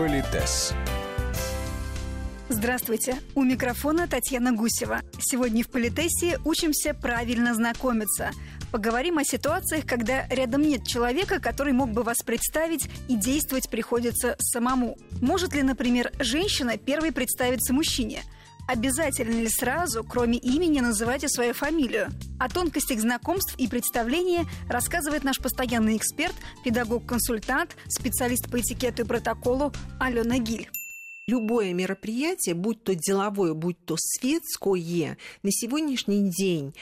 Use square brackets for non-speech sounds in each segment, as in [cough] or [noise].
Политес. Здравствуйте! У микрофона Татьяна Гусева. Сегодня в Политесе учимся правильно знакомиться. Поговорим о ситуациях, когда рядом нет человека, который мог бы вас представить, и действовать приходится самому. Может ли, например, женщина первой представиться мужчине – Обязательно ли сразу, кроме имени, называть и свою фамилию? О тонкостях знакомств и представления рассказывает наш постоянный эксперт, педагог-консультант, специалист по этикету и протоколу Алена Гиль. Любое мероприятие, будь то деловое, будь то светское, на сегодняшний день,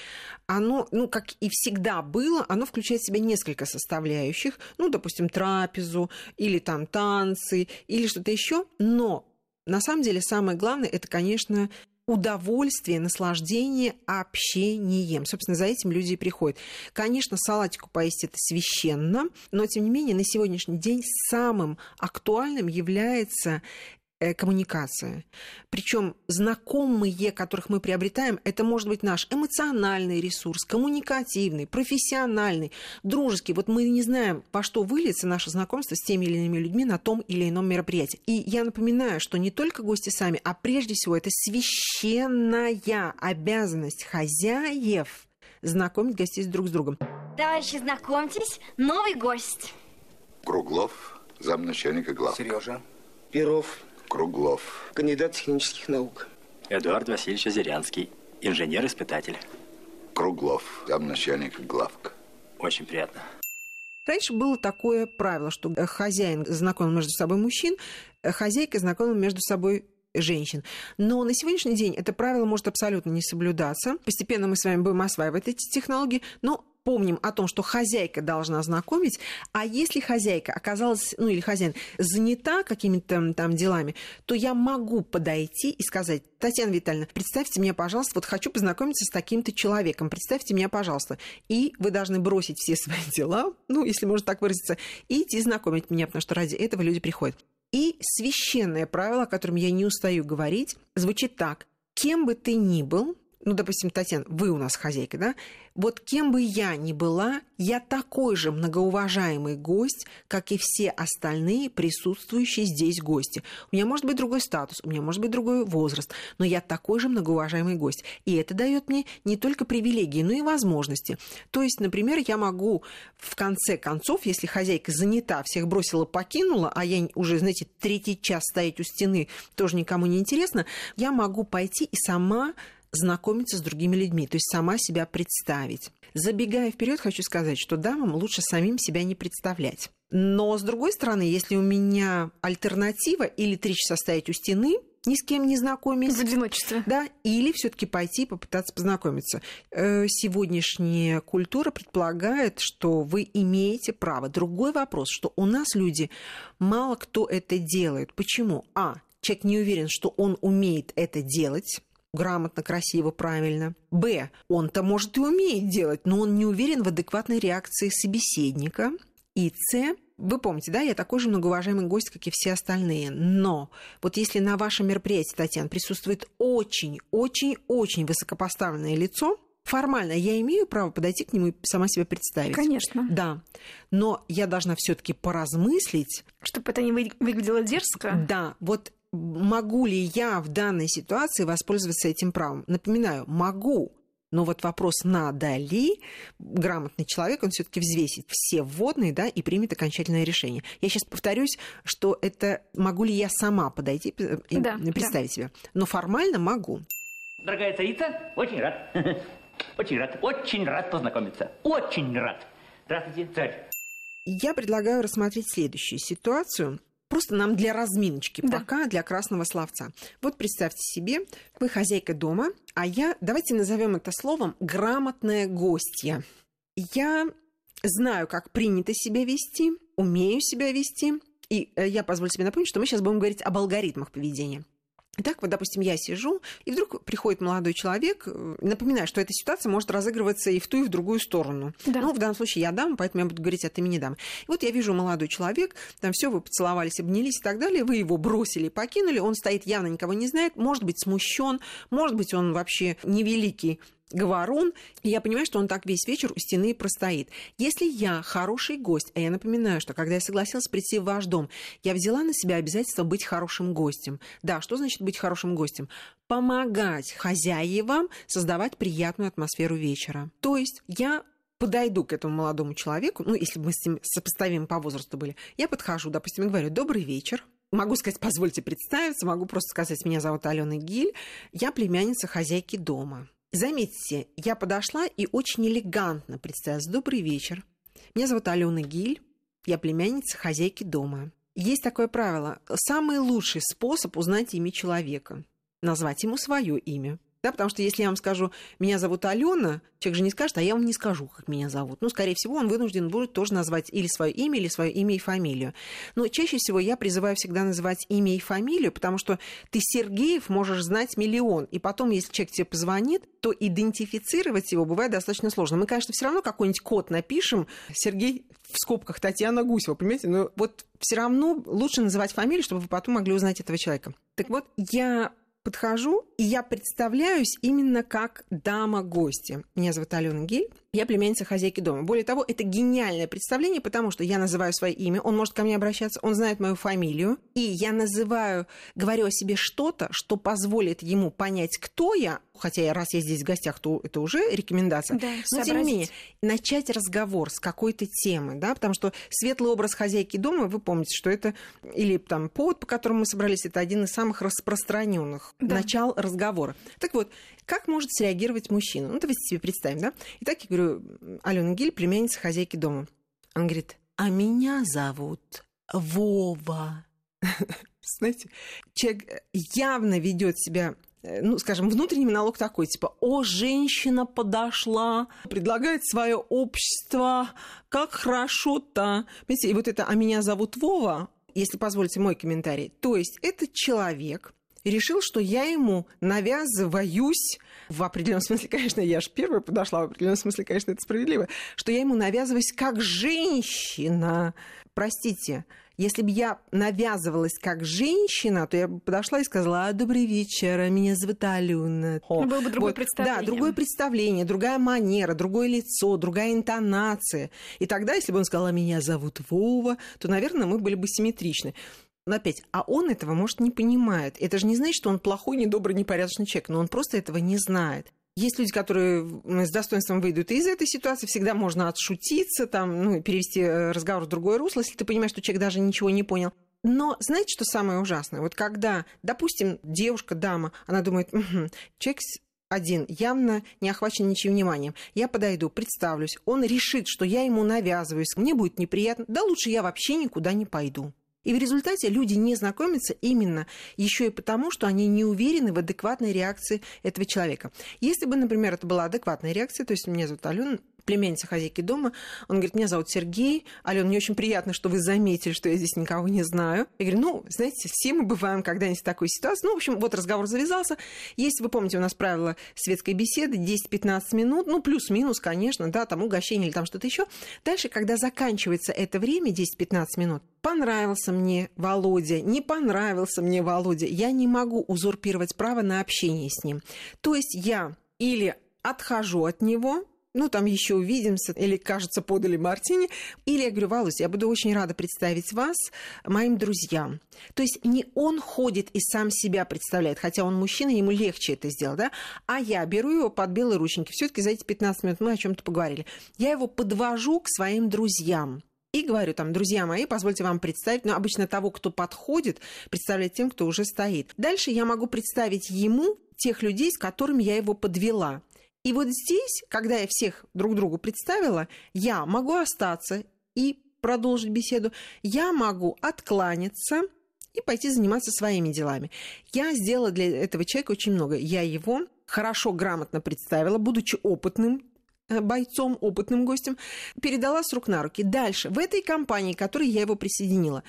оно, ну, как и всегда было, оно включает в себя несколько составляющих, ну, допустим, трапезу, или там танцы, или что-то еще, но на самом деле самое главное это, конечно, удовольствие, наслаждение общением. Собственно, за этим люди и приходят. Конечно, салатику поесть это священно, но, тем не менее, на сегодняшний день самым актуальным является коммуникация. Причем знакомые, которых мы приобретаем, это может быть наш эмоциональный ресурс, коммуникативный, профессиональный, дружеский. Вот мы не знаем, по что выльется наше знакомство с теми или иными людьми на том или ином мероприятии. И я напоминаю, что не только гости сами, а прежде всего это священная обязанность хозяев знакомить гостей друг с другом. Товарищи, знакомьтесь, новый гость. Круглов, замначальника глав. Сережа. Перов, Круглов. Кандидат технических наук. Эдуард Васильевич Озерянский, инженер-испытатель. Круглов, замначальник главк. Очень приятно. Раньше было такое правило, что хозяин знакомил между собой мужчин, хозяйка знакомила между собой женщин. Но на сегодняшний день это правило может абсолютно не соблюдаться. Постепенно мы с вами будем осваивать эти технологии, но помним о том, что хозяйка должна знакомить, а если хозяйка оказалась, ну или хозяин, занята какими-то там делами, то я могу подойти и сказать, Татьяна Витальевна, представьте мне, пожалуйста, вот хочу познакомиться с таким-то человеком, представьте меня, пожалуйста. И вы должны бросить все свои [laughs] дела, ну, если можно так выразиться, и идти знакомить меня, потому что ради этого люди приходят. И священное правило, о котором я не устаю говорить, звучит так. Кем бы ты ни был, ну, допустим, Татьяна, вы у нас хозяйка, да? Вот кем бы я ни была, я такой же многоуважаемый гость, как и все остальные присутствующие здесь гости. У меня может быть другой статус, у меня может быть другой возраст, но я такой же многоуважаемый гость. И это дает мне не только привилегии, но и возможности. То есть, например, я могу в конце концов, если хозяйка занята, всех бросила, покинула, а я уже, знаете, третий час стоять у стены тоже никому не интересно, я могу пойти и сама знакомиться с другими людьми, то есть сама себя представить. Забегая вперед, хочу сказать, что дамам лучше самим себя не представлять. Но, с другой стороны, если у меня альтернатива или три часа стоять у стены, ни с кем не знакомясь. В одиночестве. Да, или все таки пойти попытаться познакомиться. Э, сегодняшняя культура предполагает, что вы имеете право. Другой вопрос, что у нас люди, мало кто это делает. Почему? А, человек не уверен, что он умеет это делать, грамотно, красиво, правильно. Б. Он-то может и умеет делать, но он не уверен в адекватной реакции собеседника. И С. Вы помните, да, я такой же многоуважаемый гость, как и все остальные. Но вот если на вашем мероприятии, Татьяна, присутствует очень-очень-очень высокопоставленное лицо, формально я имею право подойти к нему и сама себя представить. Конечно. Да. Но я должна все-таки поразмыслить. Чтобы это не выглядело дерзко. Да. Вот могу ли я в данной ситуации воспользоваться этим правом? Напоминаю, могу, но вот вопрос, надо ли грамотный человек, он все-таки взвесит все вводные, да, и примет окончательное решение. Я сейчас повторюсь, что это могу ли я сама подойти и да, представить да. себе. Но формально могу. Дорогая царица, очень рад. [laughs] Очень рад, очень рад познакомиться. Очень рад. Здравствуйте, царь. Я предлагаю рассмотреть следующую ситуацию. Просто нам для разминочки, да. пока для красного словца. Вот представьте себе, вы хозяйка дома, а я, давайте назовем это словом, грамотная гостья. Я знаю, как принято себя вести, умею себя вести, и э, я позволю себе напомнить, что мы сейчас будем говорить об алгоритмах поведения. Итак, вот, допустим, я сижу, и вдруг приходит молодой человек. Э, напоминаю, что эта ситуация может разыгрываться и в ту, и в другую сторону. Да. Ну, в данном случае я дам, поэтому я буду говорить от имени дам. И вот я вижу молодой человек, там все, вы поцеловались, обнялись и так далее, вы его бросили, покинули, он стоит явно никого не знает, может быть смущен, может быть он вообще невеликий говорун, и я понимаю, что он так весь вечер у стены простоит. Если я хороший гость, а я напоминаю, что когда я согласилась прийти в ваш дом, я взяла на себя обязательство быть хорошим гостем. Да, что значит быть хорошим гостем? Помогать хозяевам создавать приятную атмосферу вечера. То есть я подойду к этому молодому человеку, ну, если мы с ним сопоставим по возрасту были, я подхожу, допустим, и говорю, добрый вечер, Могу сказать, позвольте представиться, могу просто сказать, меня зовут Алена Гиль, я племянница хозяйки дома. Заметьте, я подошла и очень элегантно представилась. Добрый вечер. Меня зовут Алена Гиль, я племянница хозяйки дома. Есть такое правило. Самый лучший способ узнать имя человека – назвать ему свое имя. Да, потому что если я вам скажу, меня зовут Алена, человек же не скажет, а я вам не скажу, как меня зовут. Ну, скорее всего, он вынужден будет тоже назвать или свое имя, или свое имя и фамилию. Но чаще всего я призываю всегда называть имя и фамилию, потому что ты Сергеев можешь знать миллион. И потом, если человек тебе позвонит, то идентифицировать его бывает достаточно сложно. Мы, конечно, все равно какой-нибудь код напишем. Сергей в скобках Татьяна Гусева, понимаете? Но вот все равно лучше называть фамилию, чтобы вы потом могли узнать этого человека. Так вот, я подхожу, и я представляюсь именно как дама-гостья. Меня зовут Алена Гель, я племянница хозяйки дома. Более того, это гениальное представление, потому что я называю свое имя, он может ко мне обращаться, он знает мою фамилию, и я называю, говорю о себе что-то, что позволит ему понять, кто я, хотя раз я здесь в гостях, то это уже рекомендация. Да, Но, тем не менее, начать разговор с какой-то темы, да, потому что светлый образ хозяйки дома, вы помните, что это, или там повод, по которому мы собрались, это один из самых распространенных да. начал разговора. Так вот, как может среагировать мужчина? Ну, давайте себе представим, да? Итак, я говорю, Алена Гиль, племянница хозяйки дома. Он говорит, а меня зовут Вова. [laughs] Знаете, человек явно ведет себя э, ну, скажем, внутренний монолог такой, типа, о, женщина подошла, предлагает свое общество, как хорошо-то. Понимаете, и вот это «а меня зовут Вова», если позволите мой комментарий, то есть это человек, решил, что я ему навязываюсь, в определенном смысле, [laughs] конечно, я же первая подошла, в определенном смысле, конечно, это справедливо, что я ему навязываюсь как женщина. Простите, если бы я навязывалась как женщина, то я бы подошла и сказала, а, добрый вечер, меня зовут Алена. Ну, было бы другое вот. представление. Да, другое представление, другая манера, другое лицо, другая интонация. И тогда, если бы он сказал, а меня зовут Вова, то, наверное, мы были бы симметричны. Но опять, а он этого, может, не понимает. Это же не значит, что он плохой, недобрый, непорядочный человек, но он просто этого не знает. Есть люди, которые с достоинством выйдут из этой ситуации, всегда можно отшутиться, там, ну, перевести э, разговор в другое русло, если ты понимаешь, что человек даже ничего не понял. Но знаете, что самое ужасное? Вот когда, допустим, девушка, дама, она думает, угу, человек один, явно не охвачен ничьим вниманием. Я подойду, представлюсь, он решит, что я ему навязываюсь, мне будет неприятно, да лучше я вообще никуда не пойду. И в результате люди не знакомятся именно еще и потому, что они не уверены в адекватной реакции этого человека. Если бы, например, это была адекватная реакция, то есть меня зовут Алена, племянница хозяйки дома. Он говорит, меня зовут Сергей. Алена, мне очень приятно, что вы заметили, что я здесь никого не знаю. Я говорю, ну, знаете, все мы бываем когда-нибудь в такой ситуации. Ну, в общем, вот разговор завязался. Есть, вы помните, у нас правило светской беседы 10-15 минут, ну, плюс-минус, конечно, да, там угощение или там что-то еще. Дальше, когда заканчивается это время, 10-15 минут, понравился мне Володя, не понравился мне Володя, я не могу узурпировать право на общение с ним. То есть я или отхожу от него, ну, там еще увидимся, или, кажется, подали мартини. Или я говорю, Валусь, я буду очень рада представить вас моим друзьям. То есть не он ходит и сам себя представляет, хотя он мужчина, ему легче это сделать, да? А я беру его под белые рученьки. все таки за эти 15 минут мы о чем то поговорили. Я его подвожу к своим друзьям. И говорю там, друзья мои, позвольте вам представить, но ну, обычно того, кто подходит, представлять тем, кто уже стоит. Дальше я могу представить ему тех людей, с которыми я его подвела. И вот здесь, когда я всех друг другу представила, я могу остаться и продолжить беседу, я могу откланяться и пойти заниматься своими делами. Я сделала для этого человека очень много. Я его хорошо, грамотно представила, будучи опытным э, бойцом, опытным гостем, передала с рук на руки. Дальше, в этой компании, к которой я его присоединила,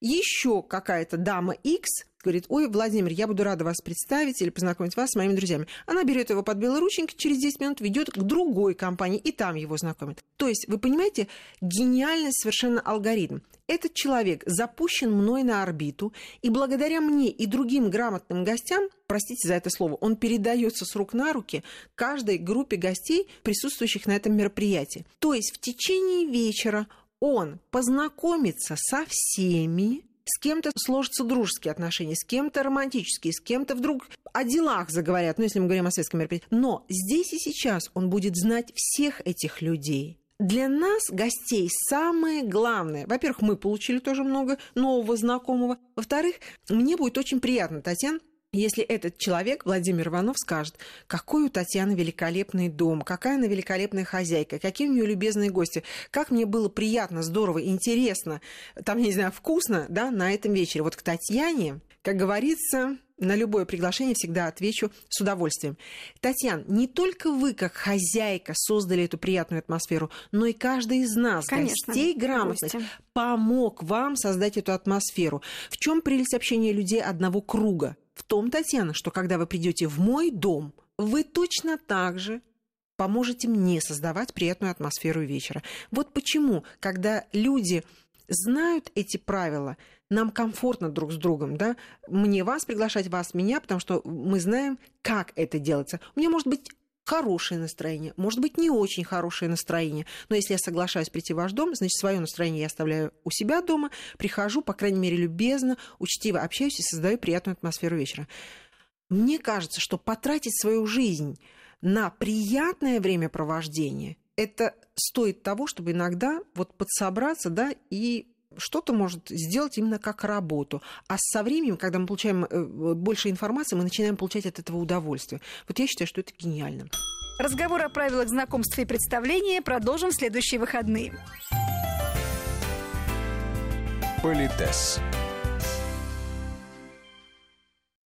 еще какая-то дама X говорит, ой, Владимир, я буду рада вас представить или познакомить вас с моими друзьями. Она берет его под белые рученьки, через 10 минут ведет к другой компании, и там его знакомит. То есть, вы понимаете, гениальный совершенно алгоритм. этот человек запущен мной на орбиту, и благодаря мне и другим грамотным гостям, простите за это слово, он передается с рук на руки каждой группе гостей, присутствующих на этом мероприятии. То есть в течение вечера он познакомится со всеми, с кем-то сложатся дружеские отношения, с кем-то романтические, с кем-то вдруг о делах заговорят, ну, если мы говорим о светском мероприятии. Но здесь и сейчас он будет знать всех этих людей. Для нас, гостей, самое главное, во-первых, мы получили тоже много нового знакомого, во-вторых, мне будет очень приятно, Татьяна, если этот человек, Владимир Иванов, скажет, какой у Татьяны великолепный дом, какая она великолепная хозяйка, какие у нее любезные гости, как мне было приятно, здорово, интересно, там, не знаю, вкусно, да, на этом вечере. Вот к Татьяне, как говорится, на любое приглашение всегда отвечу с удовольствием. Татьяна, не только вы, как хозяйка, создали эту приятную атмосферу, но и каждый из нас, Конечно, гостей грамотных, гости. помог вам создать эту атмосферу. В чем прелесть общения людей одного круга? В том, Татьяна, что когда вы придете в мой дом, вы точно так же поможете мне создавать приятную атмосферу вечера. Вот почему, когда люди знают эти правила, нам комфортно друг с другом, да, мне вас приглашать, вас меня, потому что мы знаем, как это делается. У меня может быть хорошее настроение, может быть, не очень хорошее настроение. Но если я соглашаюсь прийти в ваш дом, значит, свое настроение я оставляю у себя дома, прихожу, по крайней мере, любезно, учтиво общаюсь и создаю приятную атмосферу вечера. Мне кажется, что потратить свою жизнь на приятное времяпровождение, это стоит того, чтобы иногда вот подсобраться, да, и что-то может сделать именно как работу. А со временем, когда мы получаем э, больше информации, мы начинаем получать от этого удовольствие. Вот я считаю, что это гениально. Разговор о правилах знакомства и представления продолжим в следующие выходные. Политес.